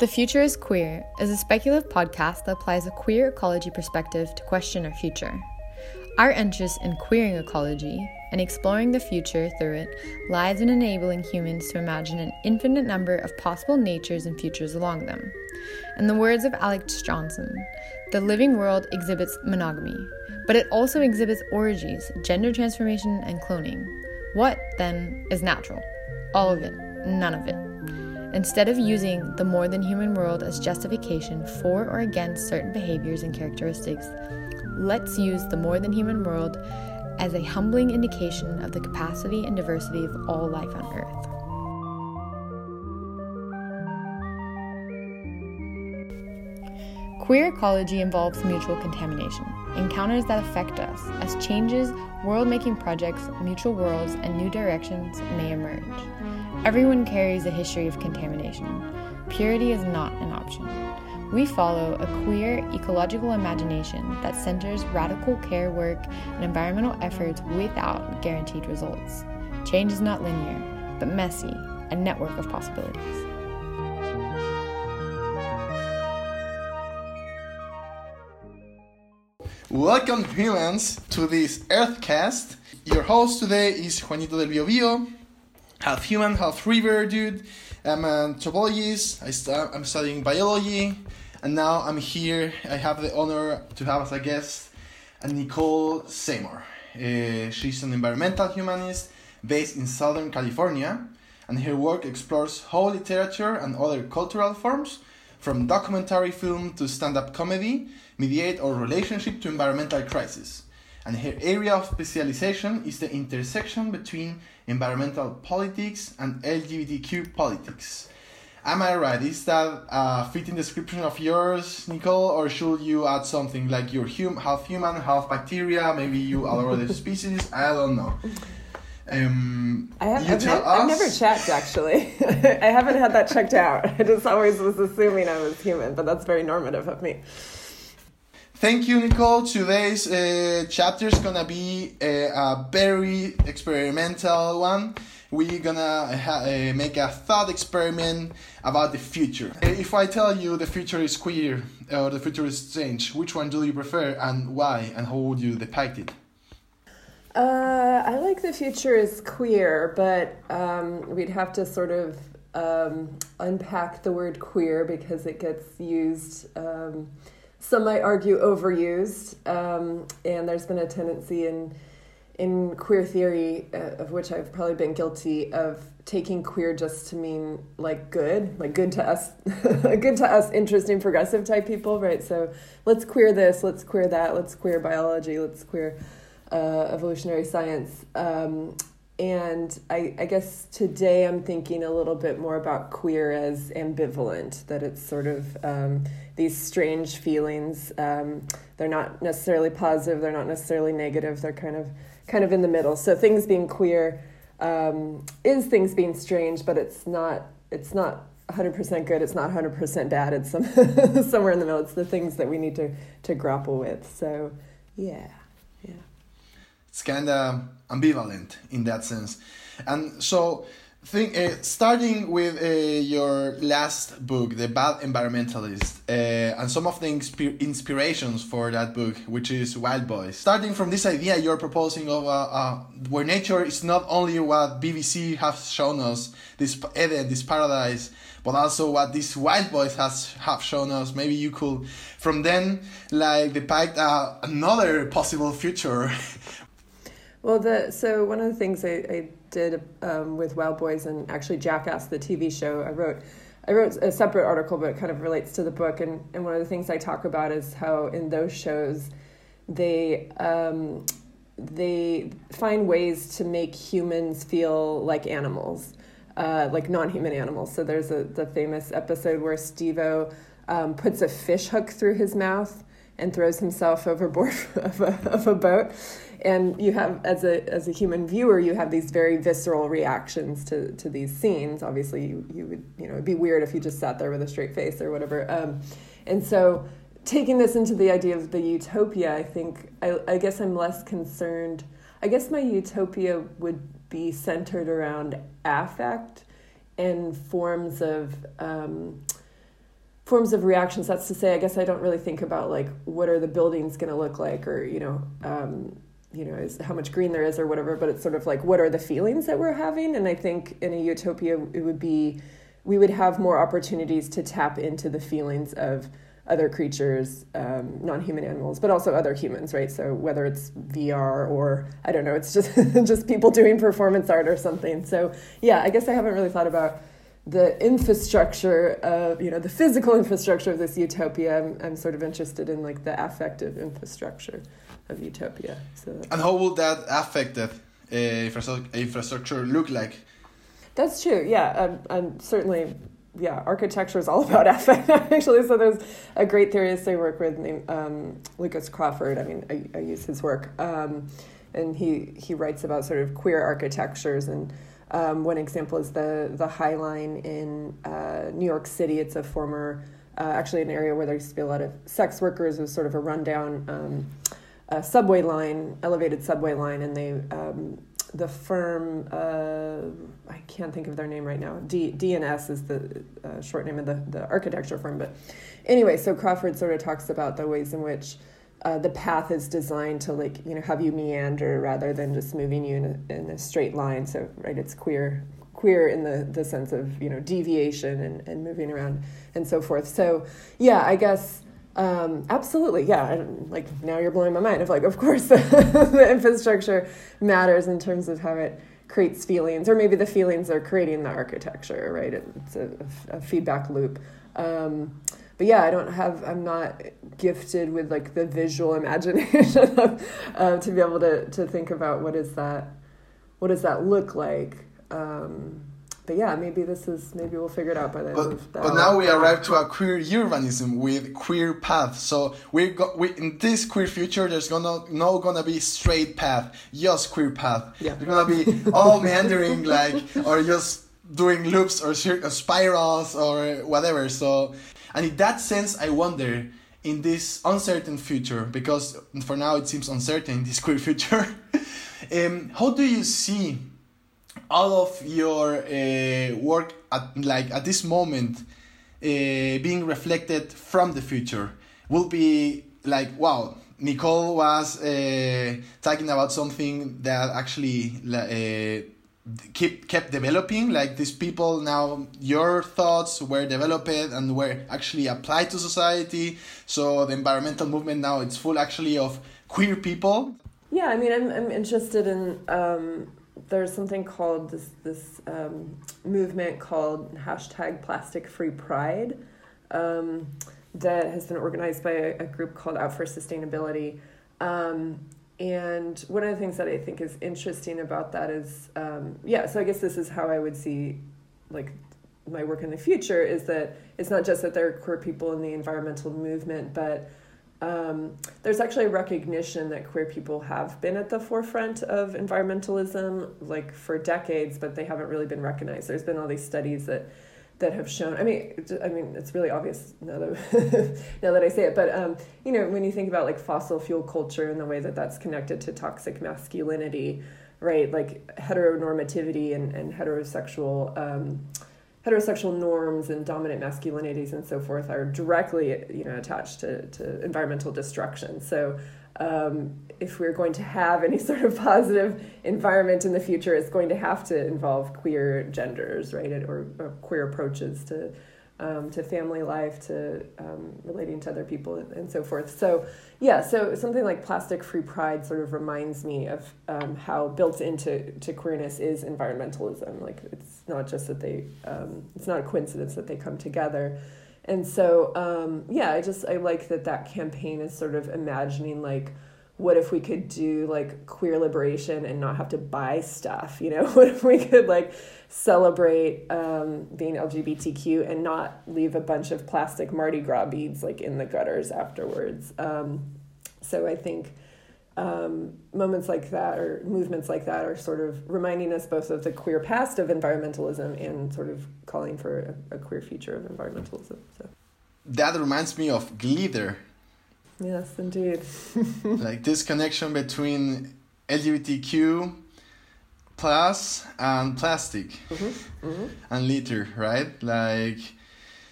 The Future is Queer is a speculative podcast that applies a queer ecology perspective to question our future. Our interest in queering ecology and exploring the future through it lies in enabling humans to imagine an infinite number of possible natures and futures along them. In the words of Alex Johnson, the living world exhibits monogamy, but it also exhibits orgies, gender transformation, and cloning. What, then, is natural? All of it, none of it. Instead of using the more than human world as justification for or against certain behaviors and characteristics, let's use the more than human world as a humbling indication of the capacity and diversity of all life on Earth. Queer ecology involves mutual contamination, encounters that affect us, as changes, world making projects, mutual worlds, and new directions may emerge. Everyone carries a history of contamination. Purity is not an option. We follow a queer ecological imagination that centers radical care work and environmental efforts without guaranteed results. Change is not linear, but messy, a network of possibilities. Welcome, humans, to this Earthcast. Your host today is Juanito del Biobío, half human, half river dude. I'm an anthropologist. I st- I'm studying biology, and now I'm here. I have the honor to have as a guest Nicole Seymour. Uh, she's an environmental humanist based in Southern California, and her work explores how literature and other cultural forms, from documentary film to stand-up comedy, mediate our relationship to environmental crisis. And her area of specialization is the intersection between environmental politics and LGBTQ politics. Am I right? Is that a fitting description of yours, Nicole, or should you add something like you're hum- half human, half bacteria? Maybe you are other species. I don't know. Um, I have, I've, I've never checked actually. I haven't had that checked out. I just always was assuming I was human, but that's very normative of me. Thank you, Nicole. Today's uh, chapter is gonna be uh, a very experimental one. We're gonna ha- uh, make a thought experiment about the future. Uh, If I tell you the future is queer or the future is strange, which one do you prefer and why, and how would you depict it? Uh, I like the future is queer, but um, we'd have to sort of um, unpack the word queer because it gets used. Um, some might argue overused, um, and there's been a tendency in in queer theory, uh, of which I've probably been guilty of taking queer just to mean like good, like good to us, good to us, interesting, progressive type people, right? So let's queer this, let's queer that, let's queer biology, let's queer uh, evolutionary science. Um, and I, I guess today I'm thinking a little bit more about queer as ambivalent, that it's sort of um, these strange feelings. Um, they're not necessarily positive, they're not necessarily negative, they're kind of kind of in the middle. So things being queer um, is things being strange, but it's not it's not 100% good, it's not 100% bad, it's some, somewhere in the middle. It's the things that we need to, to grapple with. So, yeah, yeah. It's kind of ambivalent in that sense. And so, think, uh, starting with uh, your last book, The Bad Environmentalist, uh, and some of the inspi- inspirations for that book, which is Wildboyz. Starting from this idea you're proposing of uh, uh, where nature is not only what BBC has shown us, this Eden, this paradise, but also what these Wildboyz has have shown us. Maybe you could, from then, like depict uh, another possible future. Well, the so one of the things I, I did um, with Wildboyz and actually Jackass, the TV show, I wrote. I wrote a separate article, but it kind of relates to the book. And, and one of the things I talk about is how in those shows, they um, they find ways to make humans feel like animals, uh, like non-human animals. So there's a the famous episode where Steve-O um, puts a fish hook through his mouth and throws himself overboard of a, of a boat. And you have as a as a human viewer you have these very visceral reactions to to these scenes. Obviously you, you would you know it'd be weird if you just sat there with a straight face or whatever. Um, and so taking this into the idea of the utopia i think I, I guess i'm less concerned. I guess my utopia would be centered around affect and forms of um, forms of reactions. That's to say, I guess I don't really think about like what are the buildings going to look like, or you know, um, you know, is how much green there is, or whatever. But it's sort of like what are the feelings that we're having, and I think in a utopia it would be we would have more opportunities to tap into the feelings of other creatures, um, non-human animals, but also other humans, right? So whether it's VR or I don't know, it's just just people doing performance art or something. So yeah, I guess I haven't really thought about the infrastructure of you know the physical infrastructure of this utopia. I'm, I'm sort of interested in like the affective infrastructure of utopia. So and how will that affected uh, infrastructure look like? That's true. Yeah, I'm, I'm certainly yeah, architecture is all about affect actually. So there's a great theorist I work with named um, Lucas Crawford. I mean, I, I use his work, um, and he he writes about sort of queer architectures. And um, one example is the the High Line in uh, New York City. It's a former, uh, actually, an area where there used to be a lot of sex workers. It was sort of a rundown. Um, subway line, elevated subway line, and they um, the firm uh, I can't think of their name right now. D, DNS is the uh, short name of the, the architecture firm. But anyway, so Crawford sort of talks about the ways in which uh, the path is designed to like you know have you meander rather than just moving you in a, in a straight line. So right, it's queer queer in the, the sense of you know deviation and, and moving around and so forth. So yeah, I guess um, absolutely, yeah. And like now you're blowing my mind. Of like, of course, the, the infrastructure matters in terms of how it creates feelings, or maybe the feelings are creating the architecture, right? It's a, a feedback loop. Um, but yeah, I don't have. I'm not gifted with like the visual imagination of, uh, to be able to to think about what is that, what does that look like. Um, but yeah, maybe this is maybe we'll figure it out by the but, end of that. But now we arrive to a queer urbanism with queer path. So we got we in this queer future, there's gonna no gonna be straight path, just queer path. Yeah. There's gonna be all meandering like or just doing loops or spirals or whatever. So, and in that sense, I wonder in this uncertain future because for now it seems uncertain this queer future. um, how do you see? all of your uh, work at like at this moment uh, being reflected from the future will be like wow nicole was uh, talking about something that actually uh, keep kept developing like these people now your thoughts were developed and were actually applied to society so the environmental movement now it's full actually of queer people yeah i mean i'm, I'm interested in um there's something called this this um, movement called hashtag Plastic Free Pride um, that has been organized by a, a, group called Out for Sustainability. And one of the things that I think is interesting about that is, um, yeah. So I guess this is how I would see, like, my work in the future is that it's not just that there are queer people in the environmental movement, but um, there's actually a recognition that queer people have been at the forefront of environmentalism like for decades but they haven't really been recognized there's been all these studies that that have shown i mean i mean it's really obvious now that now that i say it but um, you know when you think about like fossil fuel culture and the way that that's connected to toxic masculinity right like heteronormativity and, and heterosexual um, heterosexual norms and dominant masculinities and so forth are directly you know attached to, to environmental destruction. So um, if we're going to have any sort of positive environment in the future it's going to have to involve queer genders right or, or queer approaches to um, to family life, to um, relating to other people, and so forth. So, yeah, so something like plastic free pride sort of reminds me of um, how built into to queerness is environmentalism. Like, it's not just that they, um, it's not a coincidence that they come together. And so, um, yeah, I just, I like that that campaign is sort of imagining like, what if we could do like queer liberation and not have to buy stuff you know? What if we could like celebrate um, being lgbtq and not leave a bunch of plastic mardi gras beads like in the gutters afterwards? Um, so i think um, moments like that or movements like that are sort of reminding us both of the queer past of environmentalism and sort of calling for a, a queer future of environmentalism so that reminds me of glitter Yes, indeed. like this connection between LGBTQ plus and plastic mm-hmm. Mm-hmm. and litter, right? Like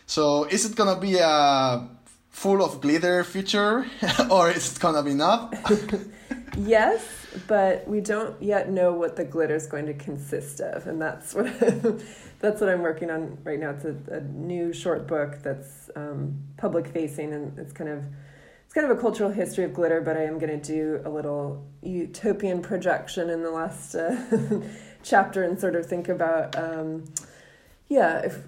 So is it gonna be a full of glitter future, or is it gonna be not? yes, but we don't yet know what the glitter is going to consist of, and that's what that's what I'm working on right now. It's a, a new short book that's um, public facing, and it's kind of it's kind of a cultural history of glitter. But I am going to do a little utopian projection in the last uh, chapter and sort of think about um, yeah if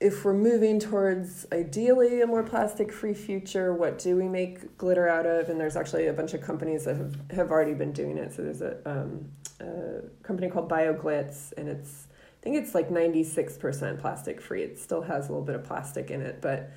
if we're moving towards ideally a more plastic free future, what do we make glitter out of? And there's actually a bunch of companies that have, have already been doing it. So there's a, um, a company called BioGlitz, and it's I think it's like 96% plastic free. It still has a little bit of plastic in it, but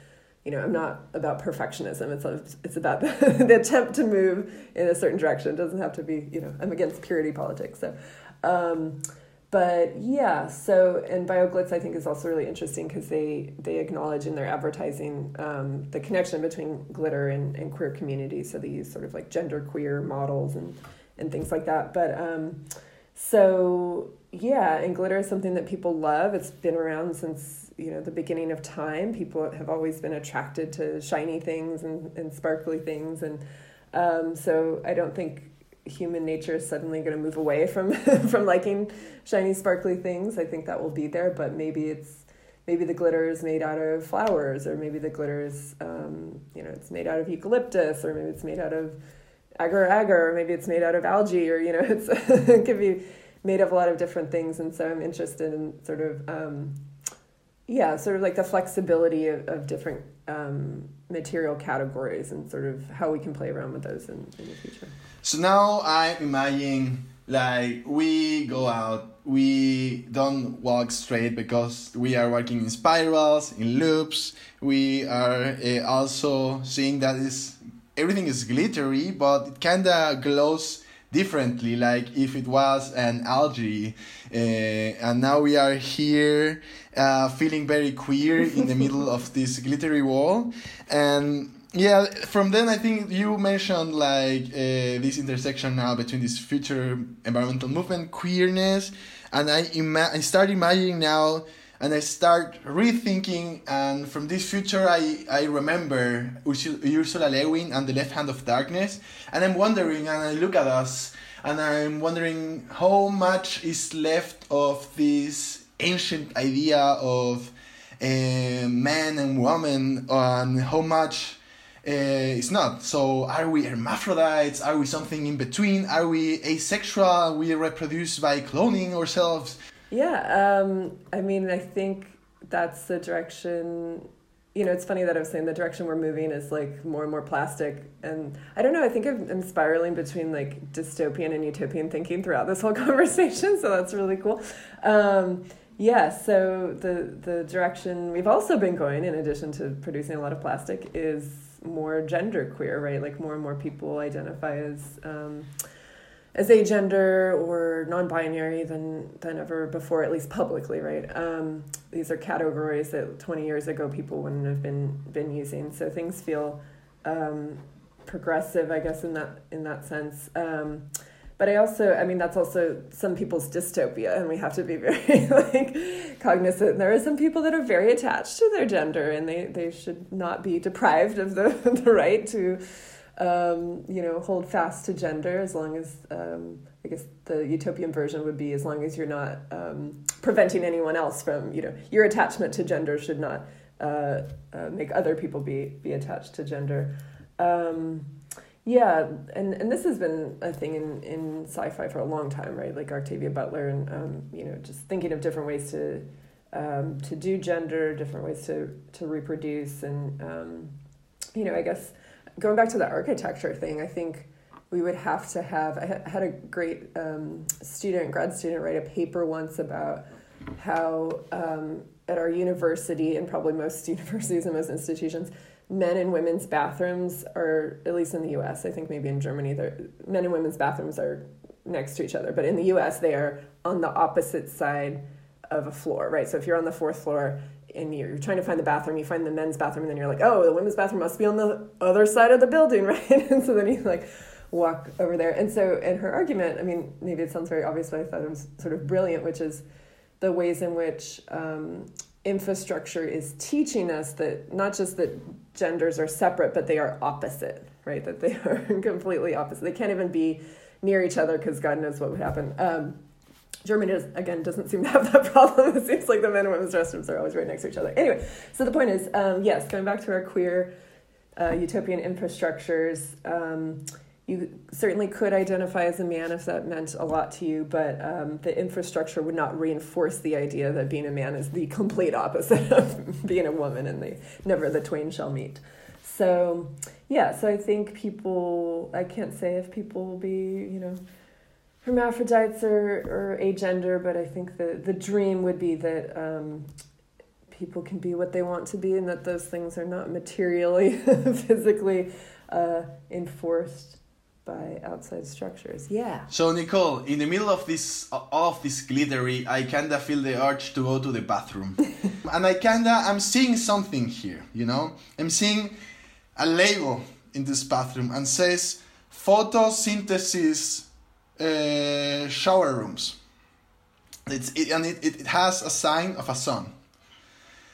you know, I'm not about perfectionism. It's a, it's about the, the attempt to move in a certain direction. It doesn't have to be, you know, I'm against purity politics. So, um, but yeah, so and BioGlitz I think is also really interesting because they they acknowledge in their advertising um, the connection between glitter and, and queer communities. So they use sort of like gender queer models and and things like that. But um, so yeah, and glitter is something that people love. It's been around since you know the beginning of time. People have always been attracted to shiny things and, and sparkly things, and um, so I don't think human nature is suddenly going to move away from from liking shiny sparkly things i think that will be there but maybe it's maybe the glitter is made out of flowers or maybe the glitter is um, you know it's made out of eucalyptus or maybe it's made out of agar agar or maybe it's made out of algae or you know it's it could be made of a lot of different things and so i'm interested in sort of um, yeah sort of like the flexibility of, of different um, material categories and sort of how we can play around with those in, in the future so now I imagine like we go out, we don't walk straight because we are working in spirals, in loops. We are uh, also seeing that is everything is glittery, but it kinda glows differently like if it was an algae uh, and now we are here uh, feeling very queer in the middle of this glittery wall. And yeah from then i think you mentioned like uh, this intersection now between this future environmental movement queerness and i ima- i start imagining now and i start rethinking and from this future i i remember ursula le guin and the left hand of darkness and i'm wondering and i look at us and i'm wondering how much is left of this ancient idea of uh, man and woman and how much uh, it's not. So, are we hermaphrodites? Are we something in between? Are we asexual? We reproduce by cloning ourselves? Yeah, um, I mean, I think that's the direction. You know, it's funny that I was saying the direction we're moving is like more and more plastic. And I don't know, I think I'm spiraling between like dystopian and utopian thinking throughout this whole conversation. So that's really cool. Um, yeah, so the the direction we've also been going, in addition to producing a lot of plastic, is more gender queer, right? Like more and more people identify as um, as agender or non-binary than than ever before, at least publicly, right? Um, these are categories that 20 years ago people wouldn't have been been using. So things feel um, progressive, I guess, in that in that sense. Um, but I also, I mean, that's also some people's dystopia, and we have to be very like cognizant. There are some people that are very attached to their gender, and they they should not be deprived of the the right to, um, you know, hold fast to gender as long as. Um, I guess the utopian version would be as long as you're not um, preventing anyone else from, you know, your attachment to gender should not uh, uh, make other people be be attached to gender. Um, yeah, and, and this has been a thing in, in sci-fi for a long time, right? Like Octavia Butler and um, you know just thinking of different ways to um, to do gender, different ways to to reproduce, and um, you know I guess going back to the architecture thing, I think we would have to have. I had a great um, student, grad student, write a paper once about how um, at our university and probably most universities and most institutions men and women's bathrooms are at least in the US I think maybe in Germany men and women's bathrooms are next to each other but in the US they are on the opposite side of a floor right so if you're on the fourth floor and you're trying to find the bathroom you find the men's bathroom and then you're like oh the women's bathroom must be on the other side of the building right and so then you like walk over there and so in her argument I mean maybe it sounds very obvious but I thought it was sort of brilliant which is the ways in which um, infrastructure is teaching us that not just that genders are separate, but they are opposite, right? That they are completely opposite. They can't even be near each other because God knows what would happen. Um, Germany does, again doesn't seem to have that problem. It seems like the men and women's restrooms are always right next to each other. Anyway, so the point is, um, yes, going back to our queer uh, utopian infrastructures. Um, you certainly could identify as a man if that meant a lot to you, but um, the infrastructure would not reinforce the idea that being a man is the complete opposite of being a woman, and they never the twain shall meet. So, yeah, so I think people, I can't say if people will be, you know, hermaphrodites or, or agender, but I think the, the dream would be that um, people can be what they want to be and that those things are not materially, physically uh, enforced by outside structures. Yeah. So Nicole, in the middle of this all of this glittery, I kinda feel the urge to go to the bathroom, and I kinda I'm seeing something here. You know, I'm seeing a label in this bathroom and says photosynthesis uh, shower rooms. It's it, and it, it has a sign of a sun,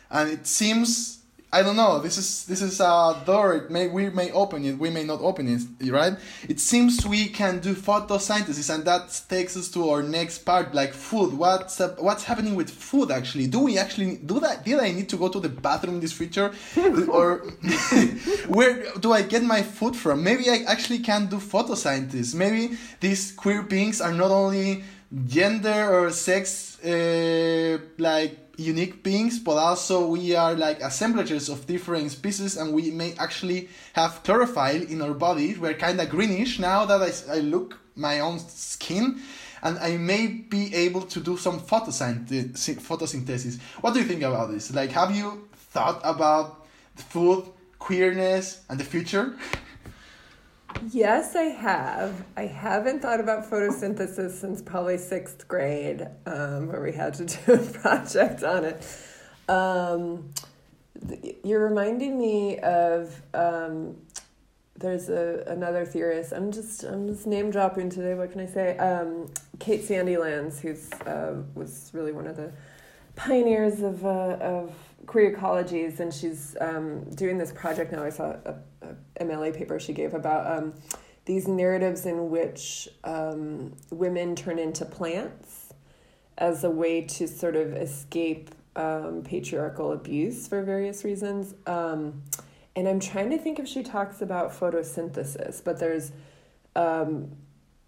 and it seems I don't know. This is this is a door. It may we may open it. We may not open it. Right? It seems we can do photosynthesis, and that takes us to our next part, like food. What's uh, what's happening with food? Actually, do we actually do that? Did I need to go to the bathroom in this future, or where do I get my food from? Maybe I actually can do photosynthesis. Maybe these queer beings are not only gender or sex uh, like unique beings, but also we are like assemblages of different species, and we may actually have chlorophyll in our body. We're kind of greenish now that I, I look my own skin, and I may be able to do some photosynthesis. What do you think about this? Like, have you thought about food, queerness, and the future? Yes, I have. I haven't thought about photosynthesis since probably sixth grade, um, where we had to do a project on it. Um, you're reminding me of um, there's a another theorist. I'm just I'm just name dropping today. What can I say? Um, Cate Sandilands, who's uh, was really one of the pioneers of uh, of queer ecologies, and she's um, doing this project now. I saw a, a MLA paper she gave about um, these narratives in which um, women turn into plants as a way to sort of escape um, patriarchal abuse for various reasons. Um, and I'm trying to think if she talks about photosynthesis, but there's, um,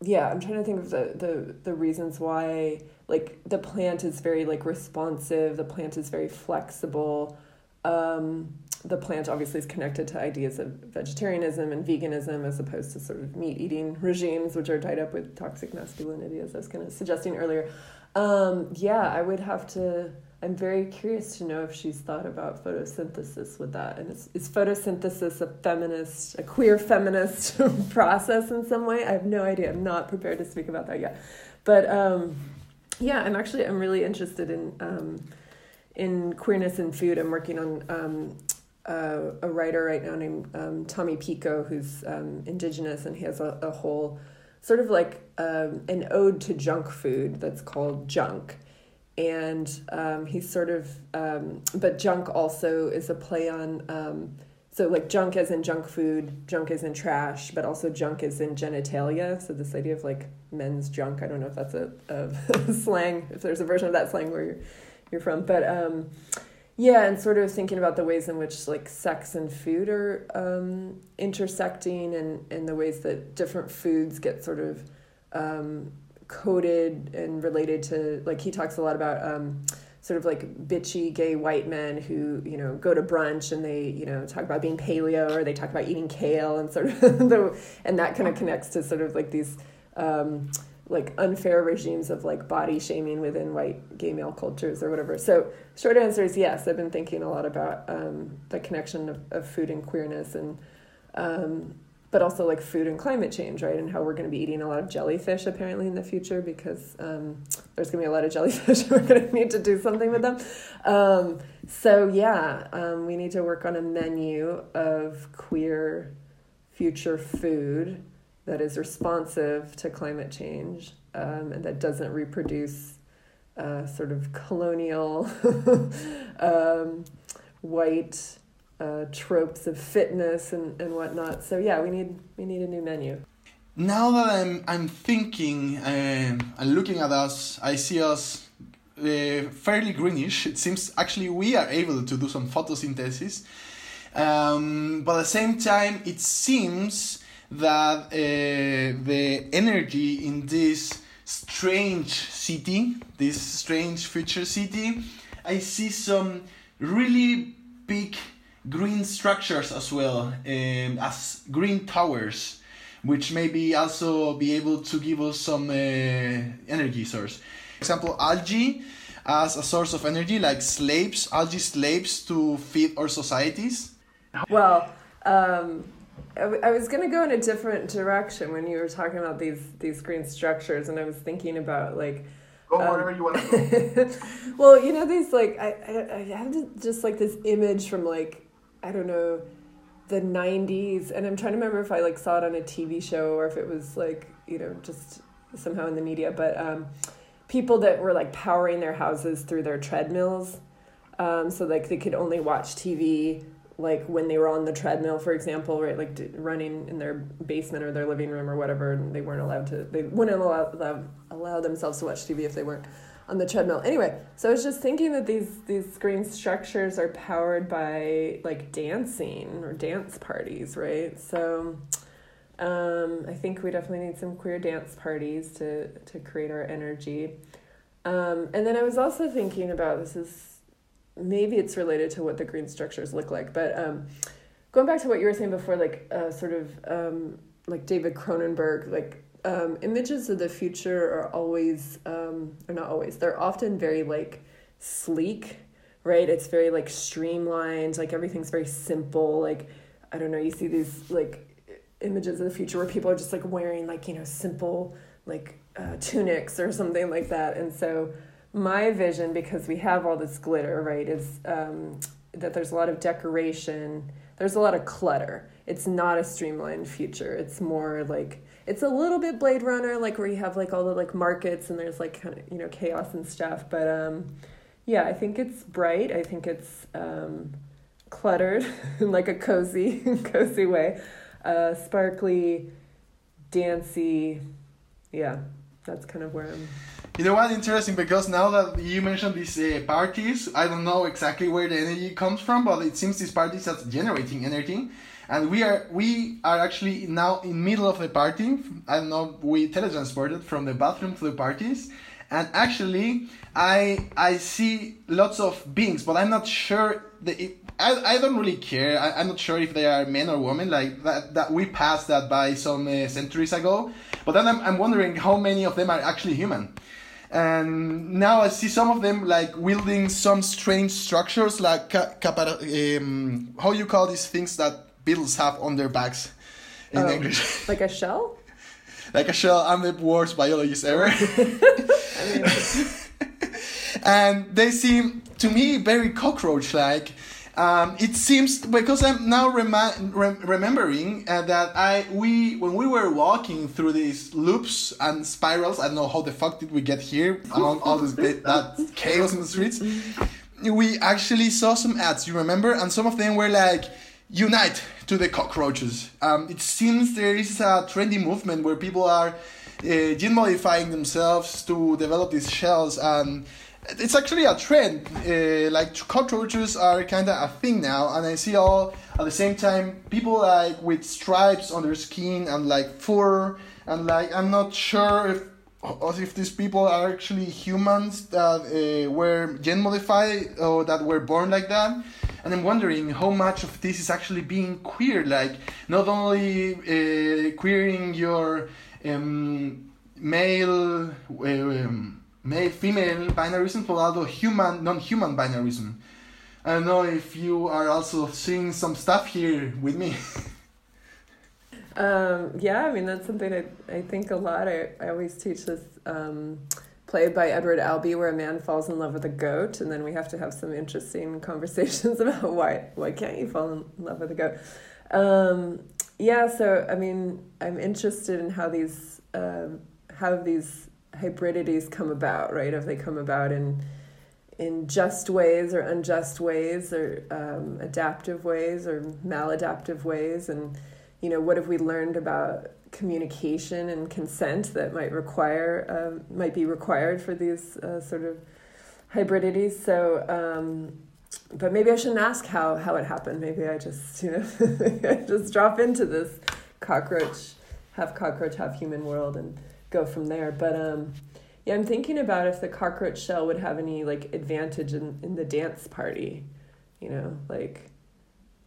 yeah, I'm trying to think of the, the, the reasons why like the plant is very like responsive the plant is very flexible. Um, the plant obviously is connected to ideas of vegetarianism and veganism as opposed to sort of meat eating regimes which are tied up with toxic masculinity as i was kind of suggesting earlier. Um, yeah i would have to i'm very curious to know if she's thought about photosynthesis with that and is, is photosynthesis a feminist a queer feminist process in some way? I have no idea. I'm not prepared to speak about that yet. But um, yeah, I'm actually I'm really interested in um, in queerness and food. I'm working on um, uh, a writer right now named um, Tommy Pico, who's um, indigenous, and he has a, a whole sort of like um, an ode to junk food that's called Junk. And um, he's sort of, um, but junk also is a play on um, so like junk as in junk food, junk as in trash, but also junk as in genitalia. So this idea of like men's junk. I don't know if that's a, a slang, if there's a version of that slang where you're you're from, but um, yeah, and sort of thinking about the ways in which like sex and food are um, intersecting, and and the ways that different foods get sort of um, coded and related to like he talks a lot about. Sort of like bitchy gay white men who you know go to brunch and they you know talk about being paleo or they talk about eating kale and sort of the and that kind of connects to sort of like these um, like unfair regimes of like body shaming within white gay male cultures or whatever. So short answer is yes. I've been thinking a lot about um, the connection of, of food and queerness and um, but also like food and climate change, right? And how we're going to be eating a lot of jellyfish apparently in the future because um, there's going to be a lot of jellyfish. And we're going to need to do something with them. Um, so yeah, um, we need to work on a menu of queer future food that is responsive to climate change um, and that doesn't reproduce uh, sort of colonial um, white uh, tropes of fitness and, and whatnot. So yeah, we need we need a new menu. Now that I'm I'm thinking um, and looking at us, I see us uh, fairly greenish. It seems actually we are able to do some photosynthesis, um, but at the same time, it seems that uh, the energy in this strange city, this strange future city, I see some really big green structures as well, um, as green towers, which maybe also be able to give us some uh, energy source. For example, algae as a source of energy, like slaves, algae slaves to feed our societies. Well, um, I, w- I was going to go in a different direction when you were talking about these these green structures, and I was thinking about like. Go wherever you want to go. well, you know these like I, I I have just like this image from like I don't know the 90s and i'm trying to remember if i like saw it on a tv show or if it was like you know just somehow in the media but um, people that were like powering their houses through their treadmills um, so like they could only watch tv like when they were on the treadmill for example right like running in their basement or their living room or whatever and they weren't allowed to they wouldn't allow, allow, allow themselves to watch tv if they weren't on the treadmill. Anyway, so I was just thinking that these these green structures are powered by like dancing or dance parties, right? So um, I think we definitely need some queer dance parties to to create our energy. Um, and then I was also thinking about this is maybe it's related to what the green structures look like, but um, going back to what you were saying before, like uh, sort of um, like David Cronenberg, like um, images of the future are always, um, or not always, they're often very like sleek, right? It's very like streamlined, like everything's very simple. Like, I don't know, you see these like images of the future where people are just like wearing like, you know, simple like uh, tunics or something like that. And so, my vision, because we have all this glitter, right, is um, that there's a lot of decoration, there's a lot of clutter. It's not a streamlined future. It's more like it's a little bit Blade Runner, like where you have like all the like markets and there's like kind of you know chaos and stuff. But um, yeah, I think it's bright. I think it's um, cluttered in like a cozy, cozy way, uh, sparkly, dancey. Yeah, that's kind of where I'm. You know what? Interesting because now that you mentioned these uh, parties, I don't know exactly where the energy comes from, but it seems these parties are generating energy and we are we are actually now in middle of the party. I don't know. We teletransported from the bathroom to the parties, and actually, I I see lots of beings, but I'm not sure. The, I, I don't really care. I, I'm not sure if they are men or women. Like that, that we passed that by some uh, centuries ago. But then I'm, I'm wondering how many of them are actually human. And now I see some of them like wielding some strange structures, like um, how you call these things that beetles have on their backs in oh, English. Like a shell? like a shell. I'm the worst biologist ever. and they seem to me very cockroach like. Um, it seems because I'm now rem- rem- remembering uh, that I we when we were walking through these loops and spirals, I don't know how the fuck did we get here among all this that chaos in the streets. We actually saw some ads, you remember, and some of them were like unite to the cockroaches. Um, it seems there is a trendy movement where people are uh, gene modifying themselves to develop these shells, and it's actually a trend. Uh, like cockroaches are kind of a thing now, and I see all at the same time people like with stripes on their skin and like fur, and like I'm not sure if as if these people are actually humans that uh, were gen modified or that were born like that and i'm wondering how much of this is actually being queer like not only uh, queering your um, male uh, um, male female binarism but also human non-human binarism i don't know if you are also seeing some stuff here with me Um, yeah, I mean that's something I I think a lot. I, I always teach this um, play by Edward Albee where a man falls in love with a goat, and then we have to have some interesting conversations about why why can't you fall in love with a goat. Um, yeah, so I mean I'm interested in how these um, how these hybridities come about, right? If they come about in in just ways or unjust ways or um, adaptive ways or maladaptive ways and you know what have we learned about communication and consent that might require uh, might be required for these uh, sort of hybridities? So um, but maybe I shouldn't ask how how it happened. Maybe I just you know just drop into this cockroach half cockroach half human world and go from there. But um yeah, I'm thinking about if the cockroach shell would have any like advantage in, in the dance party, you know, like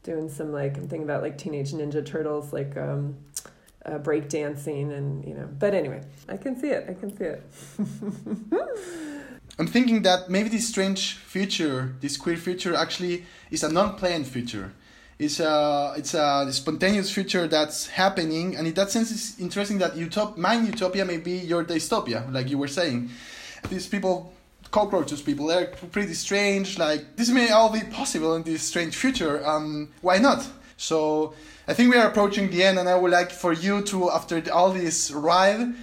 doing some like I'm thinking about like Teenage Ninja Turtles, like um, uh, break dancing and you know. But anyway, I can see it. I can see it. I'm thinking that maybe this strange future, this queer future, actually is a non-planned future. It's a it's a spontaneous future that's happening, and in that sense, it's interesting that utop my utopia may be your dystopia, like you were saying. These people, cockroaches people, they're pretty strange. Like this may all be possible in this strange future. Um, why not? So I think we are approaching the end, and I would like for you to, after all this ride,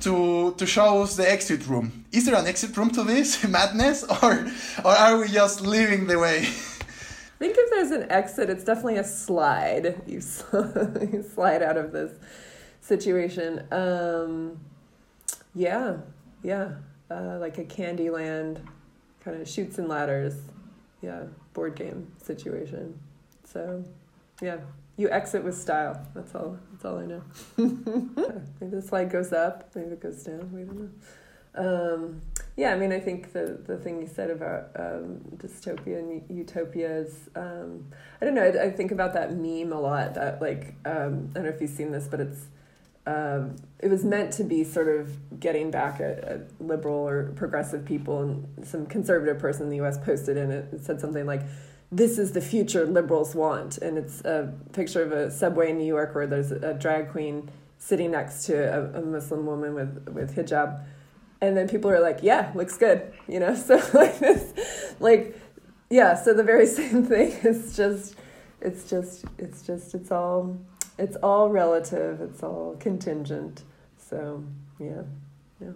to to show us the exit room. Is there an exit room to this madness, or or are we just leaving the way? I think if there's an exit, it's definitely a slide. You, you slide out of this situation. Um, yeah, yeah, uh, like a Candyland kind of Chutes and Ladders, yeah, board game situation. So, yeah, you exit with style. That's all. That's all I know. maybe the slide goes up. Maybe it goes down. We don't know. Um, yeah, I mean, I think the, the thing you said about um, dystopia and utopia is, um, I don't know, I, I, think about that meme a lot that, like, um, I don't know if you've seen this, but it's, um, it was meant to be sort of getting back at, at, liberal or progressive people, and some conservative person in the US posted in it, it said something like, this is the future liberals want. And it's a picture of a subway in New York where there's a drag queen sitting next to a, a Muslim woman with, with hijab and then people are like yeah looks good you know so like this like yeah so the very same thing is just it's just it's just it's all it's all relative it's all contingent so yeah yeah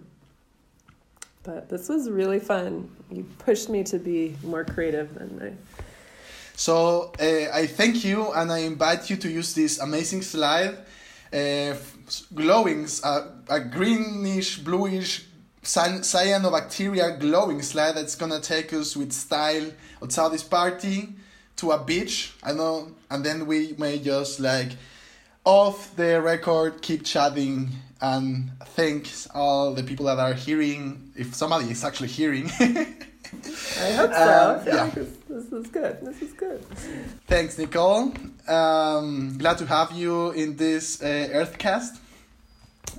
but this was really fun you pushed me to be more creative than i so uh, i thank you and i invite you to use this amazing slide uh, glowing uh, a greenish bluish cyanobacteria glowing slide that's gonna take us with style outside this party to a beach. I know, and then we may just like off the record keep chatting and thanks all the people that are hearing. If somebody is actually hearing. I hope so. Um, yeah. This, this, is good. This is good. Thanks, Nicole. Um, glad to have you in this uh, Earthcast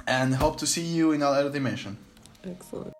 and hope to see you in our other dimension. Excellent.